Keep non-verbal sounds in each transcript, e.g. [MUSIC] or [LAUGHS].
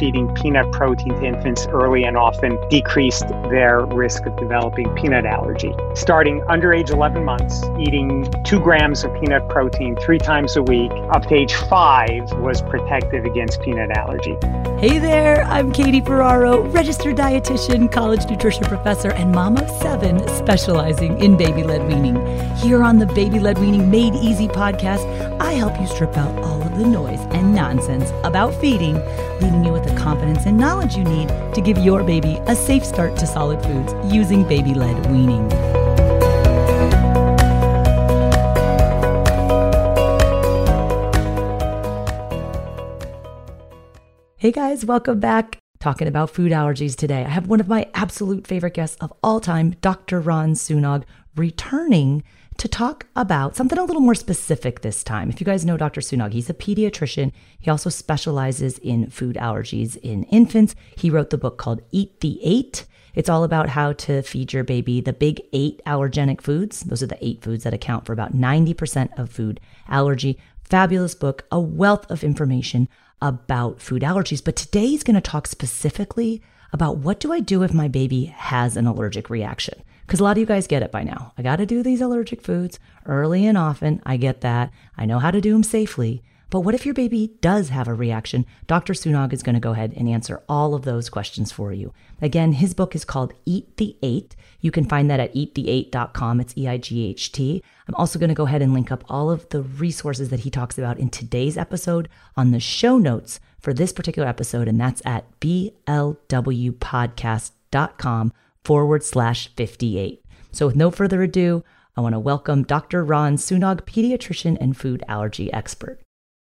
feeding peanut protein to infants early and often decreased their risk of developing peanut allergy. Starting under age 11 months, eating two grams of peanut protein three times a week up to age five was protective against peanut allergy. Hey there, I'm Katie Ferraro, registered dietitian, college nutrition professor, and mom of seven specializing in baby led weaning. Here on the Baby Led Weaning Made Easy podcast, I help you strip out all the noise and nonsense about feeding, leaving you with the confidence and knowledge you need to give your baby a safe start to solid foods using baby led weaning. Hey guys, welcome back. Talking about food allergies today. I have one of my absolute favorite guests of all time, Dr. Ron Sunog, returning to talk about something a little more specific this time. If you guys know Dr. Sunog, he's a pediatrician. He also specializes in food allergies in infants. He wrote the book called Eat the Eight. It's all about how to feed your baby the big eight allergenic foods. Those are the eight foods that account for about 90% of food allergy. Fabulous book, a wealth of information about food allergies. But today he's going to talk specifically about what do I do if my baby has an allergic reaction? Because a lot of you guys get it by now. I got to do these allergic foods early and often. I get that. I know how to do them safely. But what if your baby does have a reaction? Dr. Sunog is going to go ahead and answer all of those questions for you. Again, his book is called Eat the Eight. You can find that at eattheeight.com. It's E I G H T. I'm also going to go ahead and link up all of the resources that he talks about in today's episode on the show notes for this particular episode, and that's at blwpodcast.com forward slash 58. So, with no further ado, I want to welcome Dr. Ron Sunog, pediatrician and food allergy expert.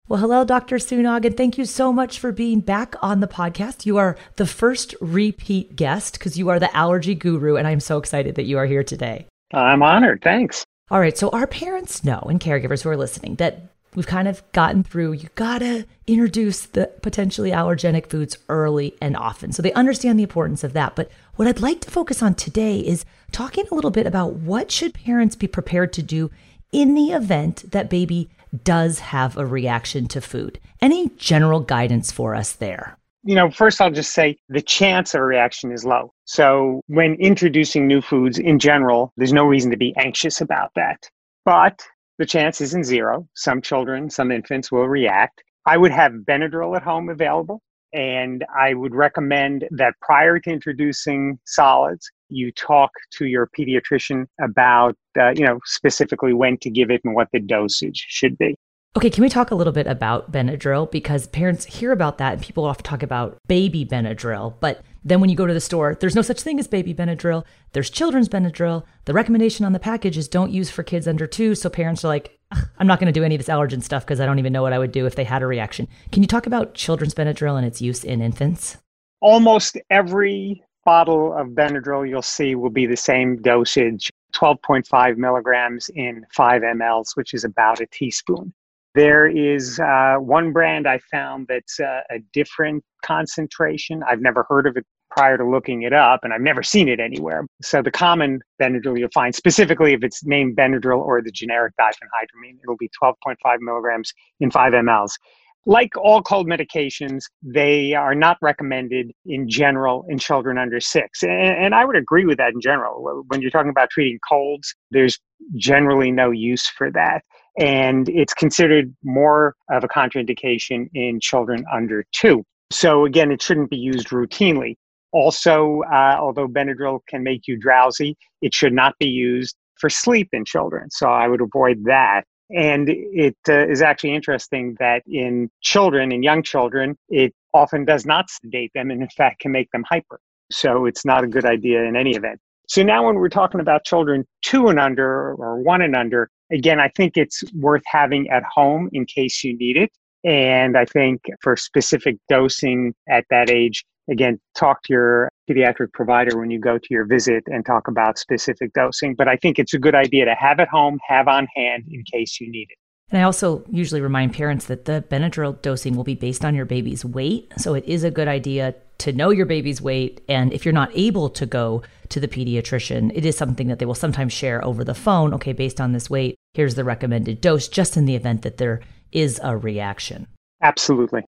Well, hello, Dr. Sunog, and thank you so much for being back on the podcast. You are the first repeat guest because you are the allergy guru, and I'm so excited that you are here today. I'm honored. Thanks. All right. So, our parents know and caregivers who are listening that we've kind of gotten through, you gotta introduce the potentially allergenic foods early and often. So they understand the importance of that. But what I'd like to focus on today is talking a little bit about what should parents be prepared to do in the event that baby does have a reaction to food. Any general guidance for us there? You know, first I'll just say the chance of a reaction is low. So when introducing new foods in general, there's no reason to be anxious about that. But the chance isn't zero. Some children, some infants will react. I would have Benadryl at home available, and I would recommend that prior to introducing solids, you talk to your pediatrician about, uh, you know, specifically when to give it and what the dosage should be. Okay, can we talk a little bit about Benadryl? Because parents hear about that and people often talk about baby Benadryl, but Then when you go to the store, there's no such thing as baby Benadryl. There's children's Benadryl. The recommendation on the package is don't use for kids under two. So parents are like, I'm not going to do any of this allergen stuff because I don't even know what I would do if they had a reaction. Can you talk about children's Benadryl and its use in infants? Almost every bottle of Benadryl you'll see will be the same dosage 12.5 milligrams in 5 mLs, which is about a teaspoon. There is uh, one brand I found that's uh, a different concentration. I've never heard of it prior to looking it up, and I've never seen it anywhere. So the common Benadryl you'll find, specifically if it's named Benadryl or the generic diphenhydramine, it'll be 12.5 milligrams in 5 mLs. Like all cold medications, they are not recommended in general in children under six. And, and I would agree with that in general. When you're talking about treating colds, there's generally no use for that. And it's considered more of a contraindication in children under two. So, again, it shouldn't be used routinely. Also, uh, although Benadryl can make you drowsy, it should not be used for sleep in children. So, I would avoid that. And it uh, is actually interesting that in children, in young children, it often does not sedate them and, in fact, can make them hyper. So it's not a good idea in any event. So now, when we're talking about children two and under or one and under, again, I think it's worth having at home in case you need it. And I think for specific dosing at that age, again, talk to your pediatric provider when you go to your visit and talk about specific dosing. But I think it's a good idea to have at home, have on hand in case you need it. And I also usually remind parents that the Benadryl dosing will be based on your baby's weight. So it is a good idea to know your baby's weight. And if you're not able to go to the pediatrician, it is something that they will sometimes share over the phone. Okay, based on this weight, here's the recommended dose, just in the event that there is a reaction. Absolutely.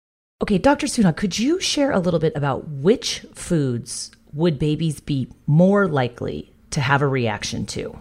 Okay, Dr. Sunog, could you share a little bit about which foods would babies be more likely to have a reaction to?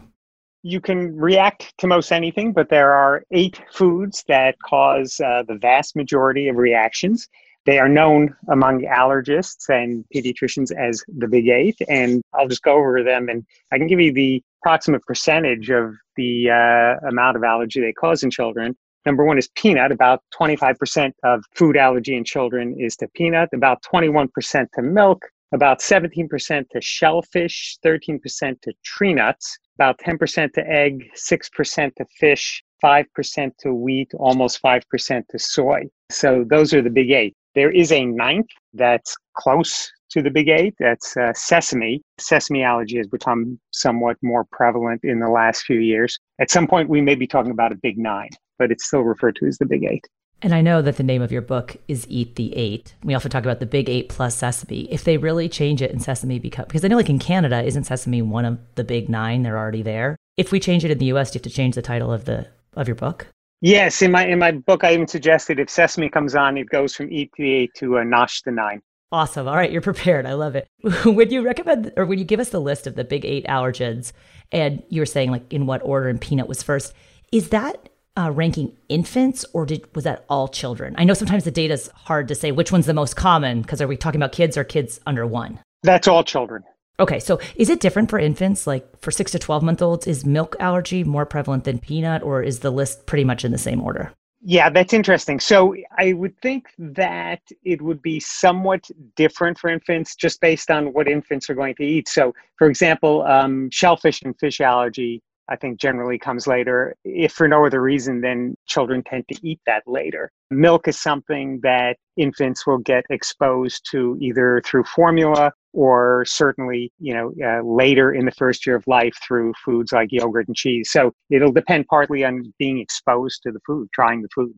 You can react to most anything, but there are eight foods that cause uh, the vast majority of reactions. They are known among allergists and pediatricians as the big eight, and I'll just go over them and I can give you the approximate percentage of the uh, amount of allergy they cause in children. Number one is peanut. About 25% of food allergy in children is to peanut, about 21% to milk, about 17% to shellfish, 13% to tree nuts, about 10% to egg, 6% to fish, 5% to wheat, almost 5% to soy. So those are the big eight. There is a ninth that's close to the big eight. That's uh, sesame. Sesame allergy has become somewhat more prevalent in the last few years. At some point, we may be talking about a big nine but it's still referred to as the Big Eight. And I know that the name of your book is Eat the Eight. We often talk about the Big Eight plus Sesame. If they really change it and Sesame become, because I know like in Canada, isn't Sesame one of the big nine? They're already there. If we change it in the US, do you have to change the title of the of your book? Yes, in my in my book, I even suggested if Sesame comes on, it goes from Eat the Eight to uh, Nosh the Nine. Awesome. All right, you're prepared. I love it. [LAUGHS] would you recommend or would you give us the list of the big eight allergens? And you were saying like in what order and peanut was first. Is that uh, ranking infants or did was that all children? I know sometimes the data is hard to say which one's the most common because are we talking about kids or kids under one? That's all children. Okay, so is it different for infants? Like for six to 12 month olds, is milk allergy more prevalent than peanut, or is the list pretty much in the same order? Yeah, that's interesting. So I would think that it would be somewhat different for infants just based on what infants are going to eat. So, for example, um, shellfish and fish allergy I think generally comes later. If for no other reason, then children tend to eat that later. Milk is something that infants will get exposed to either through formula or certainly, you know, uh, later in the first year of life through foods like yogurt and cheese. So it'll depend partly on being exposed to the food, trying the food.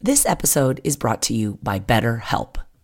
This episode is brought to you by BetterHelp.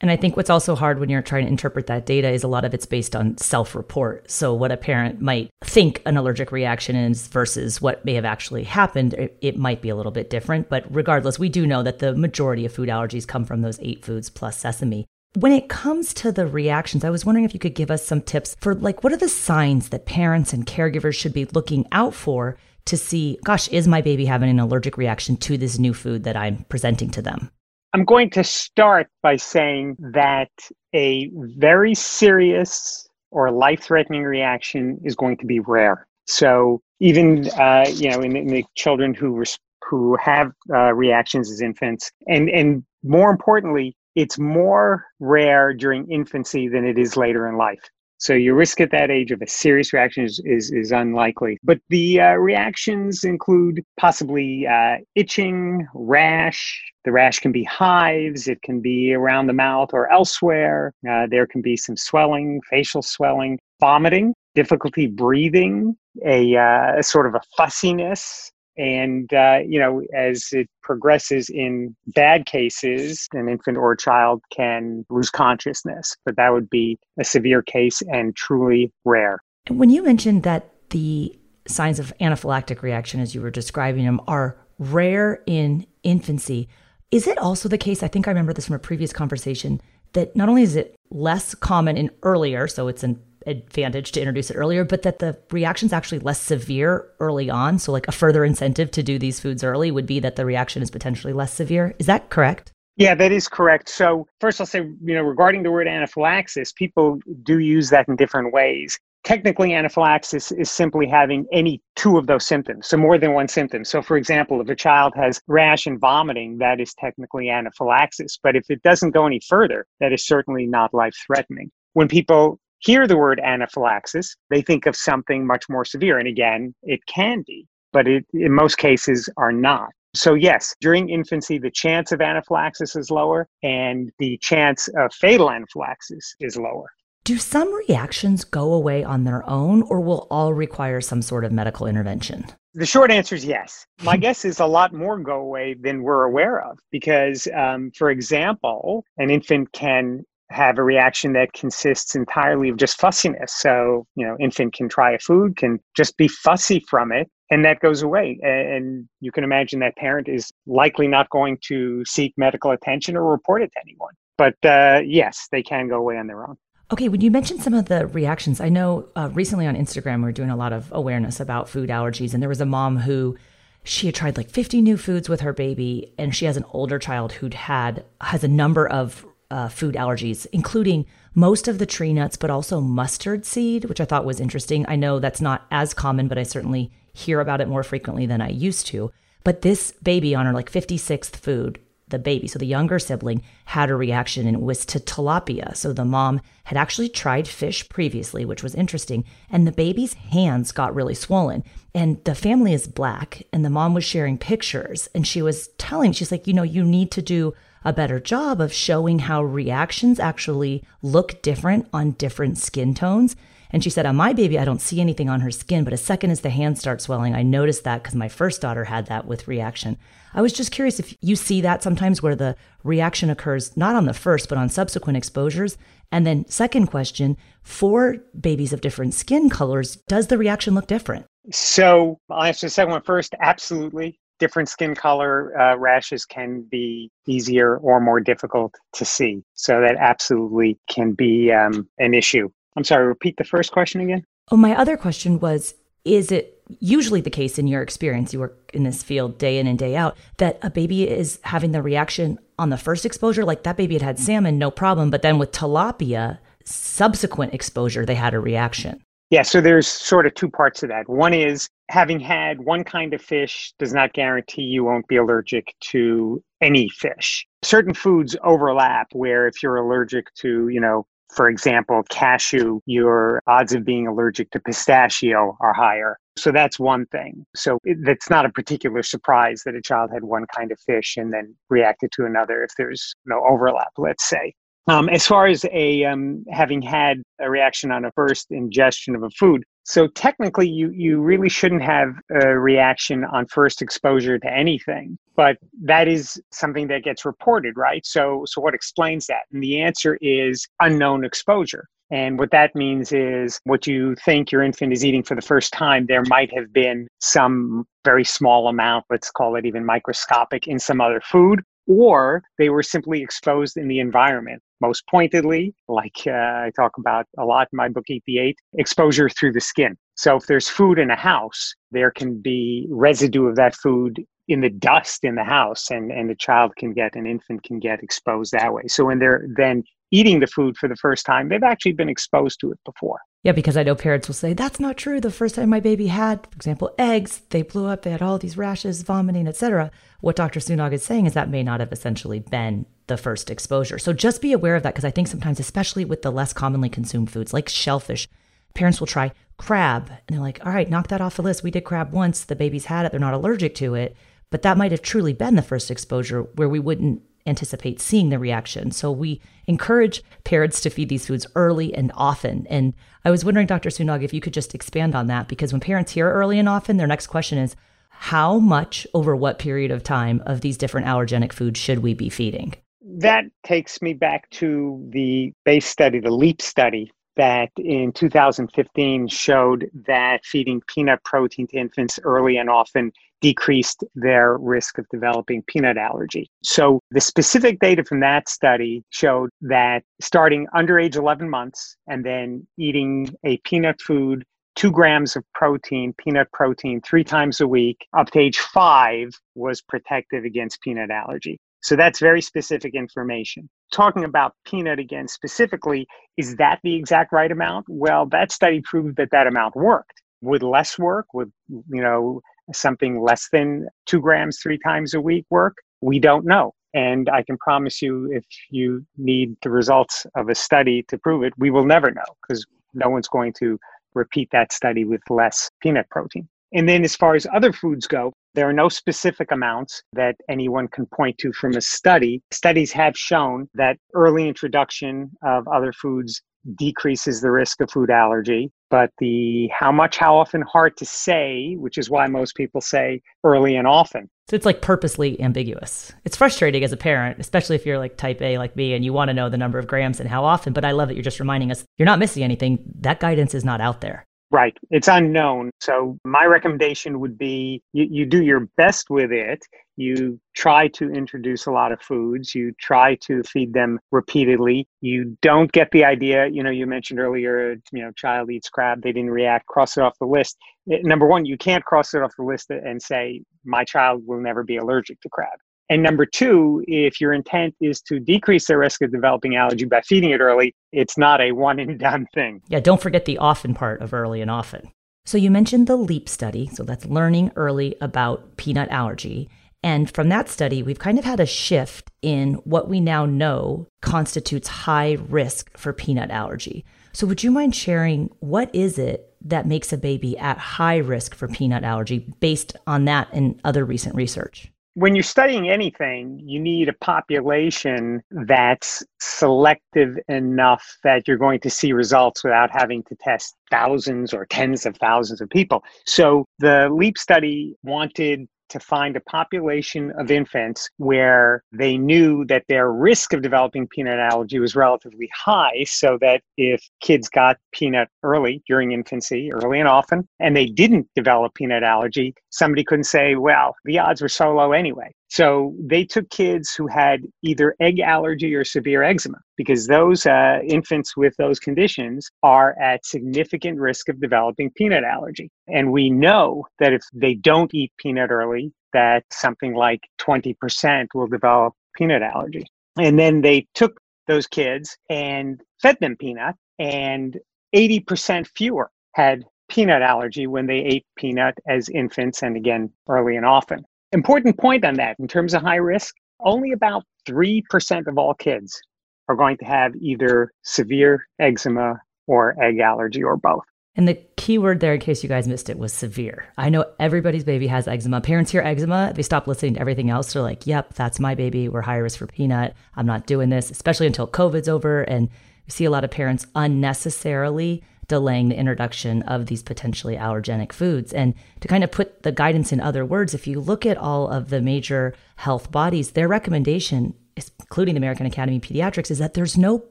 And I think what's also hard when you're trying to interpret that data is a lot of it's based on self report. So, what a parent might think an allergic reaction is versus what may have actually happened, it, it, might be a little bit different. But regardless, we do know that the majority of food allergies come from those eight foods plus sesame. When it comes to the reactions, I was wondering if you could give us some tips for like what are the signs that parents and caregivers should be looking out for to see, gosh, is my baby having an allergic reaction to this new food that I'm presenting to them? I'm going to start by saying that a very serious or life threatening reaction is going to be rare. So, even uh, you know, in, in, the children who res- who have uh, reactions as infants, and and more importantly, it's more rare during infancy than it is later in life. So your risk at that age of a serious reaction is, is, is unlikely. But the uh, reactions include possibly uh, itching, rash. The rash can be hives. It can be around the mouth or elsewhere. Uh, there can be some swelling, facial swelling, vomiting, difficulty breathing, a, uh, a sort of a fussiness, and, uh, you know, as it progresses in bad cases, an infant or a child can lose consciousness, but that would be a severe case and truly rare. When you mentioned that the signs of anaphylactic reaction, as you were describing them, are rare in infancy, is it also the case? I think I remember this from a previous conversation that not only is it less common in earlier, so it's in advantage to introduce it earlier, but that the reaction's actually less severe early on. So, like a further incentive to do these foods early would be that the reaction is potentially less severe. Is that correct? Yeah, that is correct. So, first, I'll say, you know, regarding the word anaphylaxis, people do use that in different ways. Technically, anaphylaxis is simply having any two of those symptoms, so more than one symptom. So, for example, if a child has rash and vomiting, that is technically anaphylaxis. But if it doesn't go any further, that is certainly not life threatening. When people hear the word anaphylaxis, they think of something much more severe. And again, it can be, but it, in most cases are not. So, yes, during infancy, the chance of anaphylaxis is lower and the chance of fatal anaphylaxis is lower. Do some reactions go away on their own or will all require some sort of medical intervention? The short answer is yes. My [LAUGHS] guess is a lot more go away than we're aware of because, um, for example, an infant can have a reaction that consists entirely of just fussiness. So, you know, infant can try a food, can just be fussy from it, and that goes away. And you can imagine that parent is likely not going to seek medical attention or report it to anyone. But uh, yes, they can go away on their own. Okay, when you mentioned some of the reactions, I know uh, recently on Instagram we are doing a lot of awareness about food allergies, and there was a mom who she had tried like 50 new foods with her baby, and she has an older child who'd had has a number of uh, food allergies, including most of the tree nuts, but also mustard seed, which I thought was interesting. I know that's not as common, but I certainly hear about it more frequently than I used to. But this baby on her like 56th food, the baby, so the younger sibling, had a reaction and it was to tilapia. So the mom had actually tried fish previously, which was interesting. And the baby's hands got really swollen. And the family is black. And the mom was sharing pictures and she was telling, she's like, you know, you need to do a better job of showing how reactions actually look different on different skin tones. And she said, On my baby, I don't see anything on her skin, but as second as the hand starts swelling, I noticed that because my first daughter had that with reaction. I was just curious if you see that sometimes where the reaction occurs not on the first, but on subsequent exposures. And then, second question for babies of different skin colors, does the reaction look different? So I'll answer the second one first. Absolutely different skin color uh, rashes can be easier or more difficult to see. So that absolutely can be um, an issue. I'm sorry, repeat the first question again. Oh, my other question was Is it usually the case in your experience, you work in this field day in and day out, that a baby is having the reaction on the first exposure? Like that baby had had salmon, no problem. But then with tilapia, subsequent exposure, they had a reaction. Yeah, so there's sort of two parts to that. One is having had one kind of fish does not guarantee you won't be allergic to any fish. Certain foods overlap where if you're allergic to, you know, for example, cashew, your odds of being allergic to pistachio are higher. So that's one thing. So it, that's not a particular surprise that a child had one kind of fish and then reacted to another if there's no overlap, let's say. Um, as far as a um, having had a reaction on a first ingestion of a food, so technically, you you really shouldn't have a reaction on first exposure to anything, but that is something that gets reported, right? So so what explains that? And the answer is unknown exposure. And what that means is what you think your infant is eating for the first time, there might have been some very small amount, let's call it even microscopic, in some other food, or they were simply exposed in the environment. Most pointedly, like uh, I talk about a lot in my book, Eat the Eight, exposure through the skin. So if there's food in a house, there can be residue of that food in the dust in the house, and, and the child can get, an infant can get exposed that way. So when they're then eating the food for the first time, they've actually been exposed to it before. Yeah, because I know parents will say, that's not true. The first time my baby had, for example, eggs, they blew up, they had all these rashes, vomiting, etc. What Dr. Sunog is saying is that may not have essentially been the first exposure. So just be aware of that because I think sometimes, especially with the less commonly consumed foods like shellfish, parents will try crab and they're like, all right, knock that off the list. We did crab once, the baby's had it, they're not allergic to it. But that might have truly been the first exposure where we wouldn't anticipate seeing the reaction. So we encourage parents to feed these foods early and often. And I was wondering, Dr. Sunog, if you could just expand on that, because when parents hear early and often, their next question is, how much over what period of time of these different allergenic foods should we be feeding? That takes me back to the base study, the LEAP study that in 2015 showed that feeding peanut protein to infants early and often decreased their risk of developing peanut allergy. So, the specific data from that study showed that starting under age 11 months and then eating a peanut food, two grams of protein, peanut protein, three times a week, up to age five was protective against peanut allergy. So that's very specific information. Talking about peanut again specifically, is that the exact right amount? Well, that study proved that that amount worked. Would less work? Would, you know, something less than two grams three times a week work? We don't know. And I can promise you, if you need the results of a study to prove it, we will never know because no one's going to repeat that study with less peanut protein. And then, as far as other foods go, there are no specific amounts that anyone can point to from a study. Studies have shown that early introduction of other foods decreases the risk of food allergy, but the how much, how often, hard to say, which is why most people say early and often. So it's like purposely ambiguous. It's frustrating as a parent, especially if you're like type A like me and you want to know the number of grams and how often. But I love that you're just reminding us you're not missing anything. That guidance is not out there. Right. It's unknown. So my recommendation would be you, you do your best with it. You try to introduce a lot of foods. You try to feed them repeatedly. You don't get the idea, you know, you mentioned earlier, you know, child eats crab, they didn't react, cross it off the list. Number one, you can't cross it off the list and say, my child will never be allergic to crab. And number two, if your intent is to decrease the risk of developing allergy by feeding it early, it's not a one and done thing. Yeah, don't forget the often part of early and often. So you mentioned the LEAP study. So that's learning early about peanut allergy. And from that study, we've kind of had a shift in what we now know constitutes high risk for peanut allergy. So would you mind sharing what is it that makes a baby at high risk for peanut allergy based on that and other recent research? When you're studying anything, you need a population that's selective enough that you're going to see results without having to test thousands or tens of thousands of people. So the LEAP study wanted to find a population of infants where they knew that their risk of developing peanut allergy was relatively high, so that if kids got peanut early during infancy, early and often, and they didn't develop peanut allergy, somebody couldn't say, well, the odds were so low anyway. So they took kids who had either egg allergy or severe eczema because those uh, infants with those conditions are at significant risk of developing peanut allergy. And we know that if they don't eat peanut early, that something like 20% will develop peanut allergy. And then they took those kids and fed them peanut, and 80% fewer had peanut allergy when they ate peanut as infants and again early and often. Important point on that in terms of high risk, only about 3% of all kids are going to have either severe eczema or egg allergy or both. And the key word there, in case you guys missed it, was severe. I know everybody's baby has eczema. Parents hear eczema, they stop listening to everything else. They're like, yep, that's my baby. We're high risk for peanut. I'm not doing this, especially until COVID's over. And we see a lot of parents unnecessarily delaying the introduction of these potentially allergenic foods. And to kind of put the guidance in other words, if you look at all of the major health bodies, their recommendation, including the American Academy of Pediatrics, is that there's no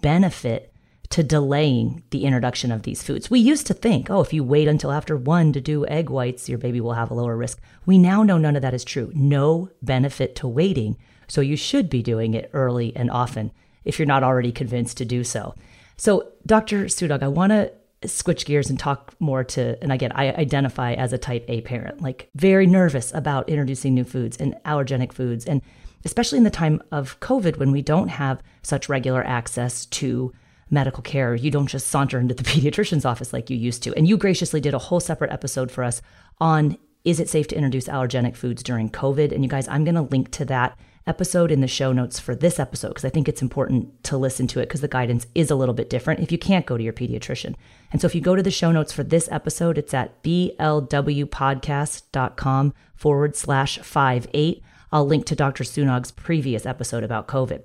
benefit to delaying the introduction of these foods. We used to think, oh, if you wait until after one to do egg whites, your baby will have a lower risk. We now know none of that is true. No benefit to waiting. So you should be doing it early and often if you're not already convinced to do so. So, Dr. Sunog, I want to switch gears and talk more to and again i identify as a type a parent like very nervous about introducing new foods and allergenic foods. And especially in the time of covid when we don't have such regular access to medical care you don't just saunter into the [LAUGHS] pediatrician's office like you used to. And you graciously did a whole separate episode for us on is it safe to introduce allergenic foods during covid? And you guys i'm going to link to that episode in the show notes for this episode because I think it's important to listen to it because the guidance is a little bit different if you can't go to your pediatrician. And so if you go to the show notes for this episode, it's at blwpodcast.com forward slash five eight. I'll link to Dr. Sunog's previous episode about COVID.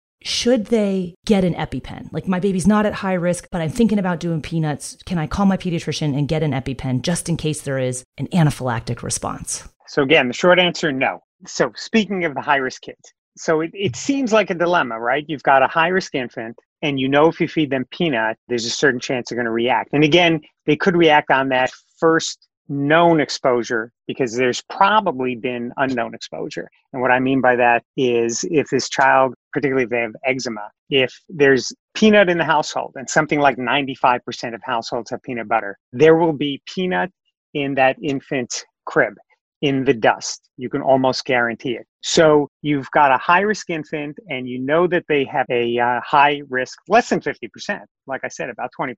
should they get an EpiPen? Like, my baby's not at high risk, but I'm thinking about doing peanuts. Can I call my pediatrician and get an EpiPen just in case there is an anaphylactic response? So, again, the short answer no. So, speaking of the high risk kids, so it, it seems like a dilemma, right? You've got a high risk infant, and you know if you feed them peanut, there's a certain chance they're going to react. And again, they could react on that first known exposure because there's probably been unknown exposure. And what I mean by that is if this child, particularly if they have eczema, if there's peanut in the household and something like 95% of households have peanut butter, there will be peanut in that infant's crib in the dust. You can almost guarantee it. So you've got a high risk infant and you know that they have a uh, high risk, less than 50%, like I said, about 20%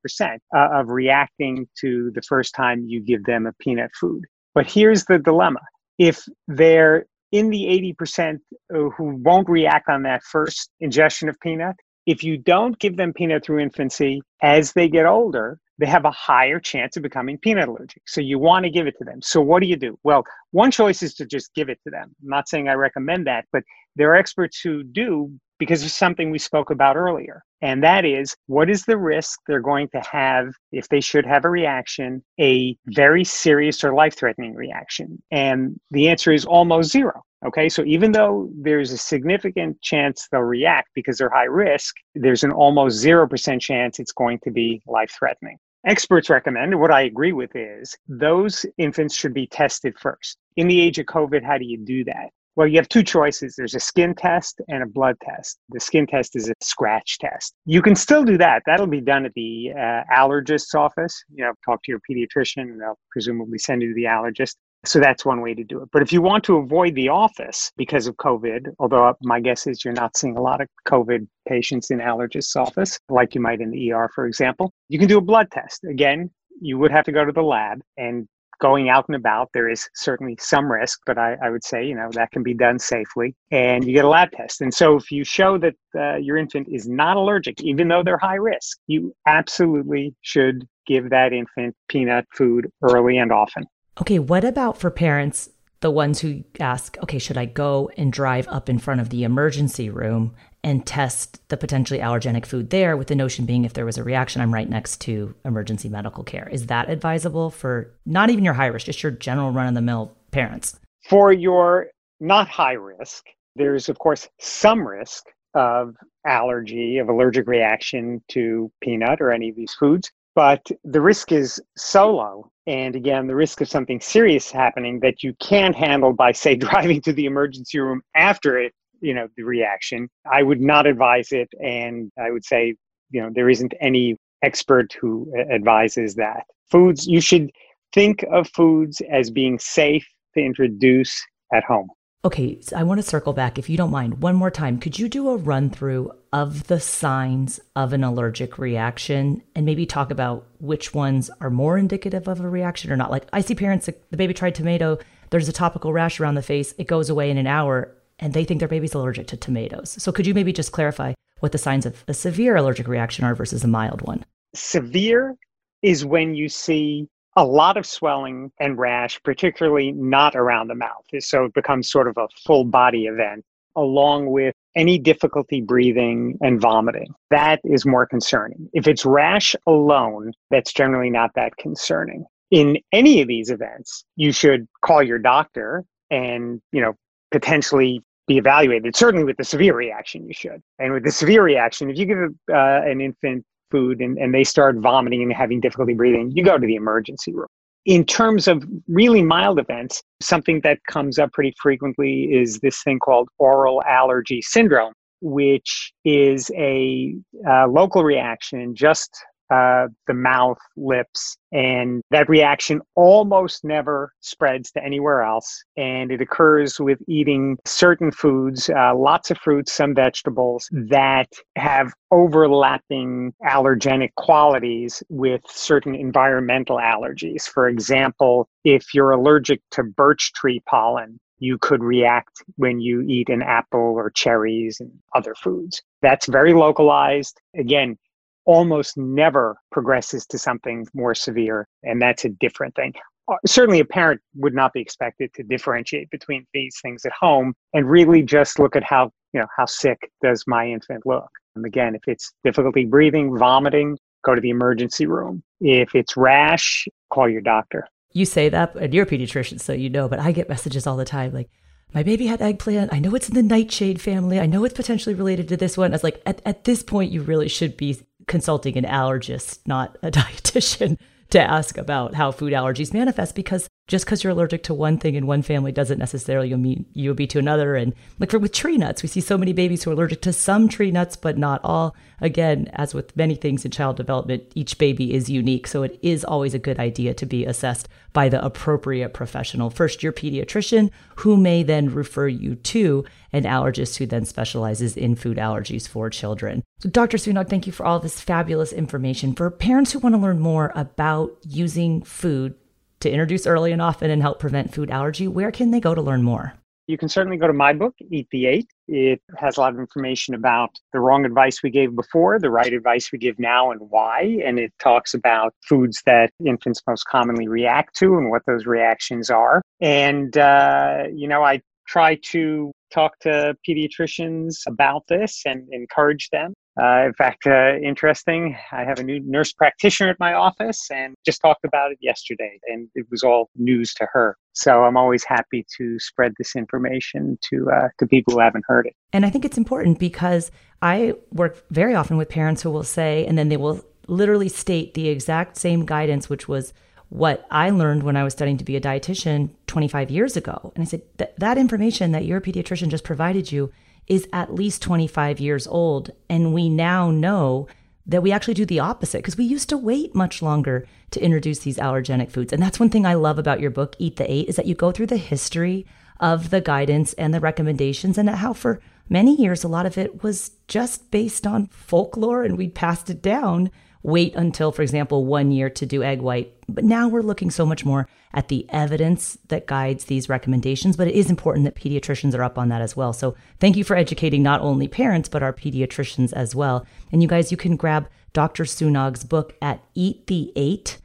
uh, of reacting to the first time you give them a peanut food. But here's the dilemma. If they're in the 80% uh, who won't react on that first ingestion of peanut, if you don't give them peanut through infancy, as they get older, they have a higher chance of becoming peanut allergic. So you want to give it to them. So what do you do? Well, one choice is to just give it to them. I'm not saying I recommend that, but there are experts who do because of something we spoke about earlier. And that is what is the risk they're going to have if they should have a reaction, a very serious or life threatening reaction? And the answer is almost zero. Okay, so even though there's a significant chance they'll react because they're high risk, there's an almost 0% chance it's going to be life threatening. Experts recommend, and what I agree with is, those infants should be tested first. In the age of COVID, how do you do that? Well, you have two choices. There's a skin test and a blood test. The skin test is a scratch test. You can still do that. That'll be done at the uh, allergist's office. You know, talk to your pediatrician, and they'll presumably send you to the allergist. So that's one way to do it. But if you want to avoid the office because of COVID, although my guess is you're not seeing a lot of COVID patients in allergist's office, like you might in the ER, for example, you can do a blood test. Again, you would have to go to the lab and going out and about, there is certainly some risk, but I, I, would say, you know, that can be done safely. And you get a lab test. And so if you show that uh, your infant is not allergic, even though they're high risk, you absolutely should give that infant peanut food early and often. Okay, what about for parents, the ones who ask, okay, should I go and drive up in front of the emergency room and test the potentially allergenic food there with the notion being if there was a reaction i'm right next to emergency medical care. Is that advisable for not even your high risk just your general run-of-the-mill parents? For your not high risk there's of course some risk of allergy of allergic reaction to peanut or any of these foods but the risk is so low. And again the risk of something serious happening that you can't handle by say [LAUGHS] driving to the emergency room after it you know the reaction i would not advise it and i would say you know there isn't any expert who uh, advises that foods you should think of foods as being safe to introduce at home Okay, so I want to circle back, if you don't mind, one more time. Could you do a run through of the signs of an allergic reaction and maybe talk about which ones are more indicative of a reaction or not? Like, I see parents, the baby tried tomato, there's a topical rash around the face, it goes away in an hour, and they think their baby's allergic to tomatoes. So, could you maybe just clarify what the signs of a severe allergic reaction are versus a mild one? Severe is when you see a lot of swelling and rash, particularly not around the mouth. So it becomes sort of a full body event, along with any difficulty breathing and vomiting. That is more concerning. If it's rash alone, that's generally not that concerning. In any of these events, you should call your doctor and, you know, potentially be evaluated. Certainly with the severe reaction, you should. And with the severe reaction, if you give uh, an infant food and, and they start vomiting and having difficulty breathing, you go to the emergency room. In terms of really mild events, something that comes up pretty frequently is this thing called oral allergy syndrome, which is a uh, local reaction just uh, the mouth, lips, and that reaction almost never spreads to anywhere else. And it occurs with eating certain foods, uh, lots of fruits, some vegetables that have overlapping allergenic qualities with certain environmental allergies. For example, if you're allergic to birch tree pollen, you could react when you eat an apple or cherries and other foods. That's very localized. Again, almost never progresses to something more severe, and that's a different thing. Uh, certainly, a parent would not be expected to differentiate between these things at home and really just look at how you know how sick does my infant look. And again, if it's difficulty breathing, vomiting, go to the emergency room. If it's rash, call your doctor. You say that, and you're a pediatrician, so you know. But I get messages all the time like, my baby had eggplant. I know it's in the nightshade family. I know it's potentially related to this one. I was like, at, at this point, you really should be consulting an allergist, not a [LAUGHS] dietitian, to ask about how food allergies manifest because just because you're allergic to one thing in one family doesn't necessarily mean you'll be to another. And like for with tree nuts, we see so many babies who are allergic to some tree nuts, but not all. Again, as with many things in child development, each baby is unique. So it is always a good idea to be assessed by the appropriate professional. First, your pediatrician, who may then refer you to an allergist who then specializes in food allergies for children. So, Dr. Sunog, thank you for all this fabulous information. For parents who want to learn more about using food to introduce early and often and help prevent food allergy, where can they go to learn more? You can certainly go to my book, Eat the Eight. It has a lot of information about the wrong advice we gave before, the right advice we give now, and why. And it talks about foods that infants most commonly react to and what those reactions are. And, uh, you know, I try to talk to pediatricians about this and encourage them uh, in fact, uh, interesting, I have a new nurse practitioner at my office and just talked about it yesterday, and it was all news to her. So I'm always happy to spread this information to uh, to people who haven't heard it. And I think it's important because I work very often with parents who will say, and then they will literally state the exact same guidance, which was what I learned when I was studying to be a dietitian 25 years ago. And I said, that information that your pediatrician just provided you is at least 25 years old. And we now know that we actually do the opposite because we used to wait much longer to introduce these allergenic foods. And that's one thing I love about your book, Eat the Eight, is that you go through the history of the guidance and the recommendations and how for many years a lot of it was just based on folklore and we passed it down wait until, for example, one year to do egg white. But now we're looking so much more at the evidence that guides these recommendations. But it is important that pediatricians are up on that as well. So thank you for educating not only parents, but our pediatricians as well. And you guys, you can grab Dr. Sunog's book at Eat the Eight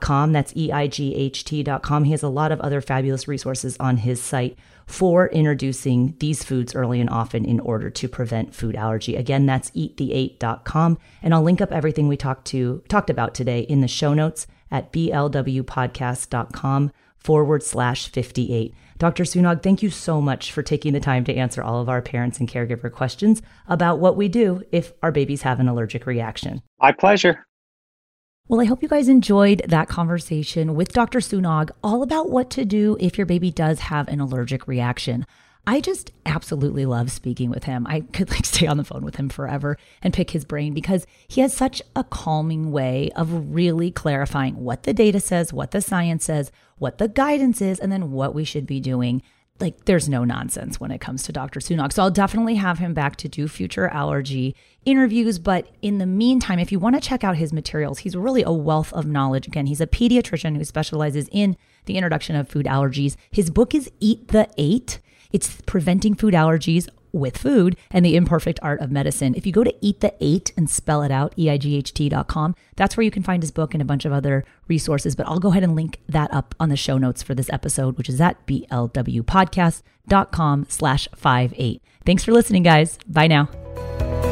com. That's E-I-G-H-T.com. He has a lot of other fabulous resources on his site for introducing these foods early and often in order to prevent food allergy. Again, that's eattheeight.com. And I'll link up everything we talked to talked about today in the show notes at blwpodcast.com forward slash 58. Dr. Sunog, thank you so much for taking the time to answer all of our parents and caregiver questions about what we do if our babies have an allergic reaction. My pleasure. Well, I hope you guys enjoyed that conversation with Dr. Sunog all about what to do if your baby does have an allergic reaction. I just absolutely love speaking with him. I could like [LAUGHS] stay on the phone with him forever and pick his brain because he has such a calming way of really clarifying what the data says, what the science says, what the guidance is, and then what we should be doing like there's no nonsense when it comes to Dr. Sunog. So I'll definitely have him back to do future allergy interviews. But in the meantime, if you want to check out his materials, he's really a wealth of knowledge. Again, he's a pediatrician who specializes in the introduction of food allergies. His book is Eat the Eight. It's preventing food allergies with food and the imperfect art of medicine. If you go to eat the eight and spell it out, E-I-G-H-T.com, that's where you can find his book and a bunch of other resources. But I'll go ahead and link that up on the show notes for this episode, which is at blwpodcast.com slash five eight. Thanks for listening, guys. Bye now.